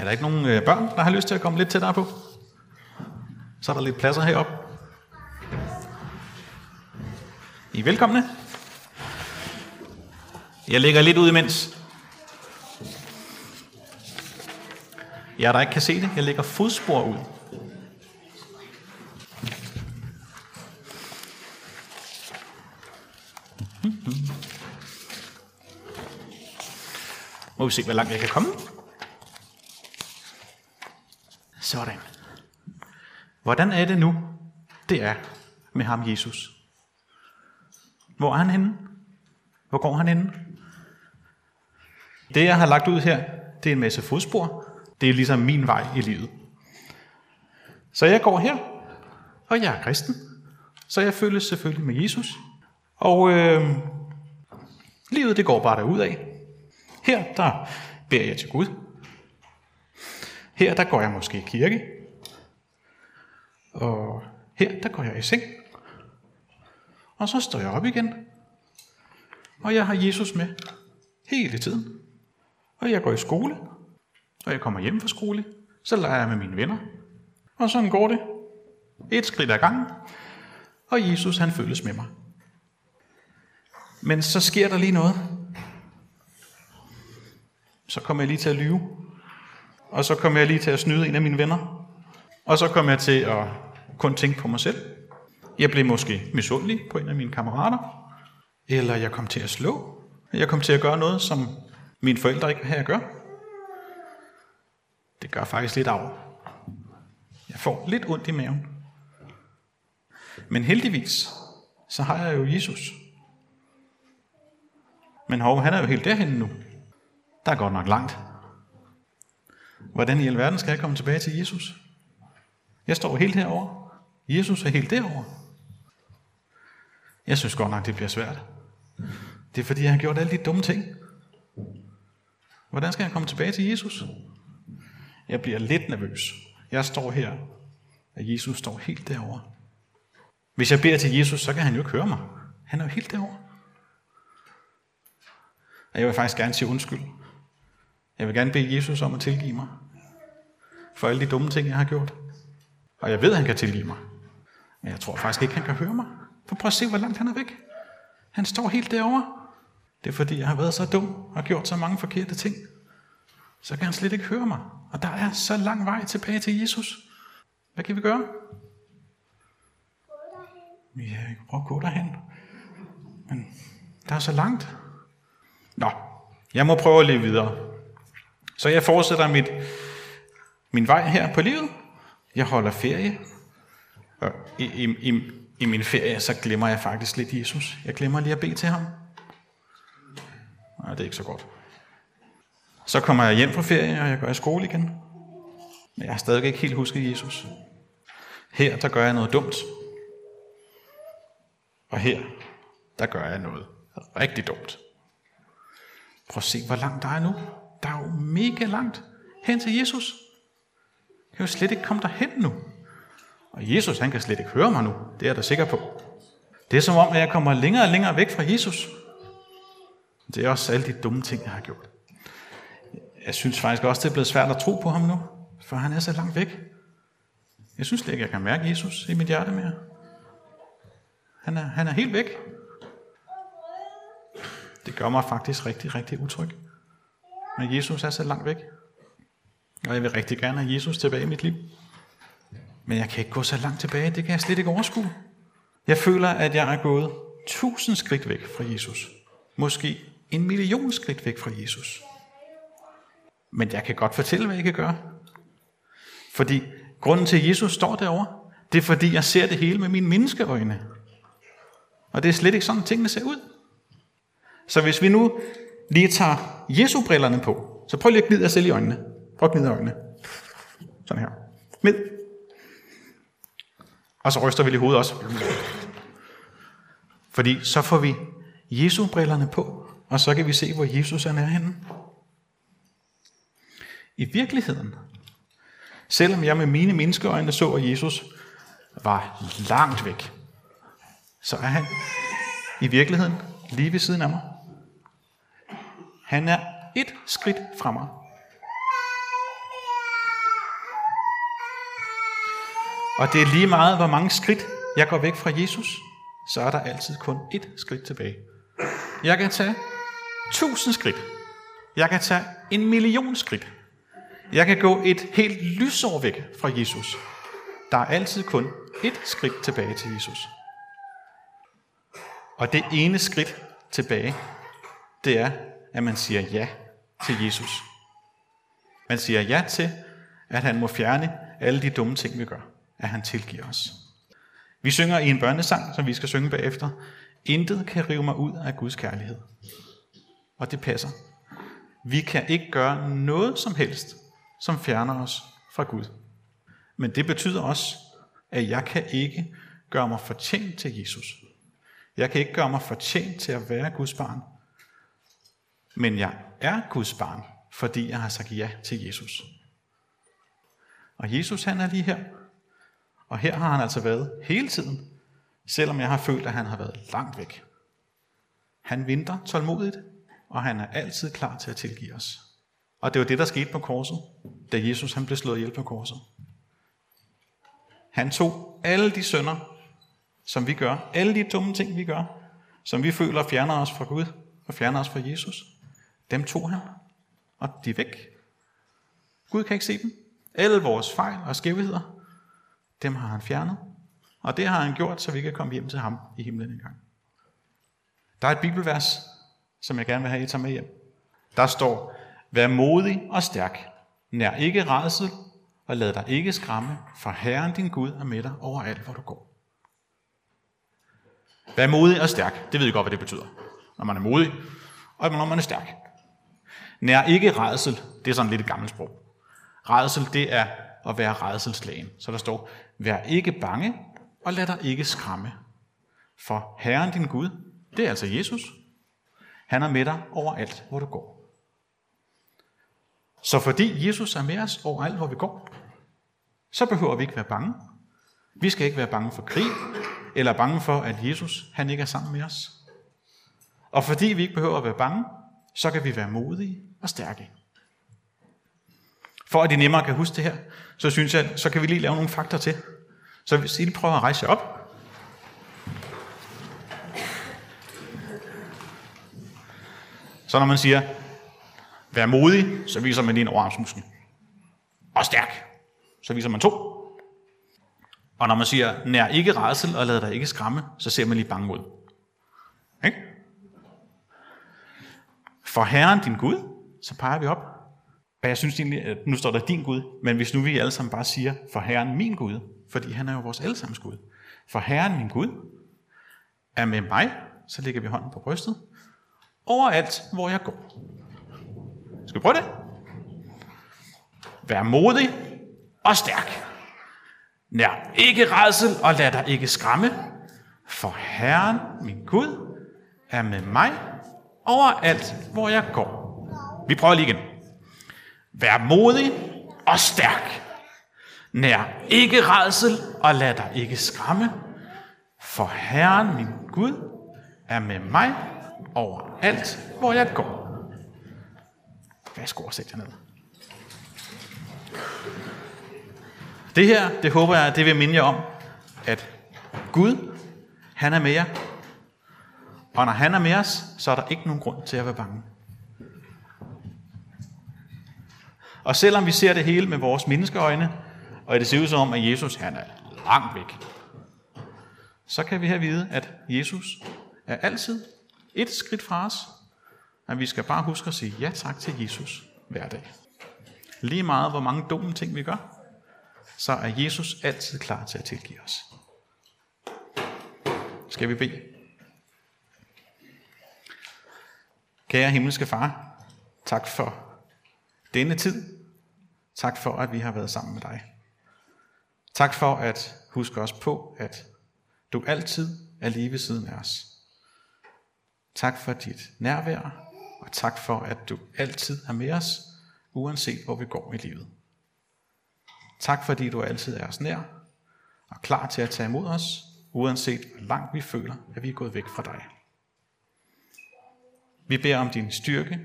Er der ikke nogen øh, børn, der har lyst til at komme lidt tættere på? Så er der lidt pladser heroppe. I er velkomne. Jeg lægger lidt ud imens. Jeg der ikke kan se det, jeg lægger fodspor ud. Mhm. Må vi se, hvor langt jeg kan komme. Sådan. Hvordan er det nu, det er med ham Jesus? Hvor er han henne? Hvor går han henne? Det, jeg har lagt ud her, det er en masse fodspor. Det er ligesom min vej i livet. Så jeg går her, og jeg er kristen. Så jeg følges selvfølgelig med Jesus. Og øh, livet det går bare af. Her der beder jeg til Gud. Her der går jeg måske i kirke. Og her der går jeg i seng. Og så står jeg op igen. Og jeg har Jesus med hele tiden. Og jeg går i skole. Og jeg kommer hjem fra skole. Så leger jeg med mine venner. Og sådan går det. Et skridt ad gangen. Og Jesus han følges med mig. Men så sker der lige noget. Så kommer jeg lige til at lyve. Og så kommer jeg lige til at snyde en af mine venner. Og så kommer jeg til at kun tænke på mig selv. Jeg blev måske misundelig på en af mine kammerater. Eller jeg kom til at slå. Jeg kom til at gøre noget, som mine forældre ikke vil have at gøre. Det gør faktisk lidt af. Jeg får lidt ondt i maven. Men heldigvis, så har jeg jo Jesus. Men hov, han er jo helt derhen nu. Der er godt nok langt. Hvordan i alverden skal jeg komme tilbage til Jesus? Jeg står helt herover. Jesus er helt derover. Jeg synes godt nok, det bliver svært. Det er fordi, jeg har gjort alle de dumme ting. Hvordan skal jeg komme tilbage til Jesus? Jeg bliver lidt nervøs. Jeg står her, og Jesus står helt derovre. Hvis jeg beder til Jesus, så kan han jo ikke høre mig. Han er jo helt derovre. Og jeg vil faktisk gerne sige undskyld. Jeg vil gerne bede Jesus om at tilgive mig. For alle de dumme ting, jeg har gjort. Og jeg ved, at han kan tilgive mig. Men jeg tror faktisk ikke, han kan høre mig. For prøv at se, hvor langt han er væk. Han står helt derovre. Det er fordi, jeg har været så dum og gjort så mange forkerte ting. Så kan han slet ikke høre mig. Og der er så lang vej tilbage til Jesus. Hvad kan vi gøre? Ja, jeg øh, kan prøve at gå derhen. Men der er så langt. Nå, jeg må prøve at leve videre. Så jeg fortsætter mit, min vej her på livet. Jeg holder ferie. Og i, i, i, i min ferie, så glemmer jeg faktisk lidt Jesus. Jeg glemmer lige at bede til ham. Nej, det er ikke så godt. Så kommer jeg hjem fra ferie, og jeg går i skole igen. Men jeg har stadig ikke helt husket Jesus. Her, der gør jeg noget dumt. Og her, der gør jeg noget rigtig dumt. Prøv at se, hvor langt der er nu. Der er jo mega langt hen til Jesus. Jeg kan jo slet ikke komme derhen nu. Og Jesus, han kan slet ikke høre mig nu. Det er jeg da sikker på. Det er som om, at jeg kommer længere og længere væk fra Jesus. Det er også alle de dumme ting, jeg har gjort. Jeg synes faktisk også, det er blevet svært at tro på ham nu, for han er så langt væk. Jeg synes slet ikke, jeg kan mærke Jesus i mit hjerte mere. Han er, han er helt væk. Det gør mig faktisk rigtig, rigtig utryg. Men Jesus er så langt væk. Og jeg vil rigtig gerne have Jesus tilbage i mit liv. Men jeg kan ikke gå så langt tilbage, det kan jeg slet ikke overskue. Jeg føler, at jeg er gået tusind skridt væk fra Jesus. Måske en million skridt væk fra Jesus. Men jeg kan godt fortælle, hvad jeg kan gøre. Fordi grunden til, at Jesus står derovre, det er fordi, jeg ser det hele med mine menneskeøjne. Og det er slet ikke sådan, tingene ser ud. Så hvis vi nu lige tager Jesu-brillerne på, så prøv lige at glide jer selv i øjnene. Prøv at glide øjnene. Sådan her. Med. Og så ryster vi lige hovedet også. Fordi så får vi Jesu-brillerne på, og så kan vi se, hvor Jesus er henne. I virkeligheden, selvom jeg med mine menneskeøjne så, at Jesus var langt væk, så er han i virkeligheden lige ved siden af mig. Han er et skridt fra mig. Og det er lige meget, hvor mange skridt jeg går væk fra Jesus, så er der altid kun et skridt tilbage. Jeg kan tage tusind skridt. Jeg kan tage en million skridt. Jeg kan gå et helt lysår væk fra Jesus. Der er altid kun et skridt tilbage til Jesus. Og det ene skridt tilbage, det er at man siger ja til Jesus. Man siger ja til, at han må fjerne alle de dumme ting, vi gør. At han tilgiver os. Vi synger i en børnesang, som vi skal synge bagefter. Intet kan rive mig ud af Guds kærlighed. Og det passer. Vi kan ikke gøre noget som helst, som fjerner os fra Gud. Men det betyder også, at jeg kan ikke gøre mig fortjent til Jesus. Jeg kan ikke gøre mig fortjent til at være Guds barn. Men jeg er Guds barn, fordi jeg har sagt ja til Jesus. Og Jesus han er lige her. Og her har han altså været hele tiden, selvom jeg har følt, at han har været langt væk. Han venter tålmodigt, og han er altid klar til at tilgive os. Og det var det, der skete på korset, da Jesus han blev slået ihjel på korset. Han tog alle de sønder, som vi gør, alle de dumme ting, vi gør, som vi føler fjerner os fra Gud og fjerner os fra Jesus, dem tog han, og de er væk. Gud kan ikke se dem. Alle vores fejl og skævheder, dem har han fjernet. Og det har han gjort, så vi kan komme hjem til ham i himlen engang. Der er et bibelvers, som jeg gerne vil have, I tager med hjem. Der står, Vær modig og stærk. Nær ikke redsel, og lad dig ikke skræmme, for Herren din Gud er med dig overalt, hvor du går. Vær modig og stærk. Det ved I godt, hvad det betyder. Når man er modig, og når man er stærk. Nær ikke redsel, det er sådan lidt et gammelt sprog. Redsel, det er at være redselslagen. Så der står, vær ikke bange, og lad dig ikke skræmme. For Herren din Gud, det er altså Jesus. Han er med dig overalt, hvor du går. Så fordi Jesus er med os overalt, hvor vi går, så behøver vi ikke være bange. Vi skal ikke være bange for krig, eller bange for, at Jesus han ikke er sammen med os. Og fordi vi ikke behøver at være bange, så kan vi være modige og stærke. For at I nemmere kan huske det her, så synes jeg, så kan vi lige lave nogle fakta til. Så hvis I prøver at rejse jer op. Så når man siger, vær modig, så viser man din overarmsmuskel. Og stærk, så viser man to. Og når man siger, nær ikke rædsel og lad dig ikke skræmme, så ser man lige bange ud. Ikke? For Herren din Gud, så peger vi op. Og jeg synes egentlig, at nu står der din Gud, men hvis nu vi alle sammen bare siger, for Herren min Gud, fordi han er jo vores allesammens Gud. For Herren min Gud er med mig, så lægger vi hånden på brystet, overalt hvor jeg går. Skal vi prøve det? Vær modig og stærk. Nær ikke redsel og lad dig ikke skræmme, for Herren, min Gud, er med mig overalt, hvor jeg går. Vi prøver lige igen. Vær modig og stærk. Nær ikke redsel og lad dig ikke skræmme, for Herren, min Gud, er med mig overalt, hvor jeg går. Værsgo og sæt jer ned. Det her, det håber jeg, det vil minde jer om, at Gud, han er med jer. Og når han er med os, så er der ikke nogen grund til at være bange. Og selvom vi ser det hele med vores menneskeøjne, og det ser ud som om, at Jesus han er langt væk, så kan vi have vide, at Jesus er altid et skridt fra os, at vi skal bare huske at sige ja tak til Jesus hver dag. Lige meget, hvor mange dumme ting vi gør, så er Jesus altid klar til at tilgive os. Skal vi bede? Kære himmelske far, tak for denne tid. Tak for, at vi har været sammen med dig. Tak for at huske os på, at du altid er lige ved siden af os. Tak for dit nærvær, og tak for, at du altid er med os, uanset hvor vi går i livet. Tak fordi du altid er os nær, og klar til at tage imod os, uanset hvor langt vi føler, at vi er gået væk fra dig. Vi beder om din styrke,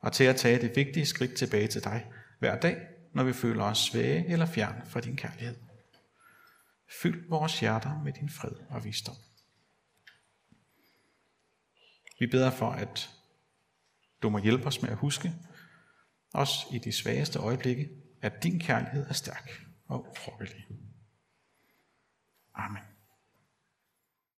og til at tage det vigtige skridt tilbage til dig hver dag, når vi føler os svage eller fjern fra din kærlighed. Fyld vores hjerter med din fred og visdom. Vi beder for, at du må hjælpe os med at huske, også i de svageste øjeblikke, at din kærlighed er stærk og urokkelig. Amen.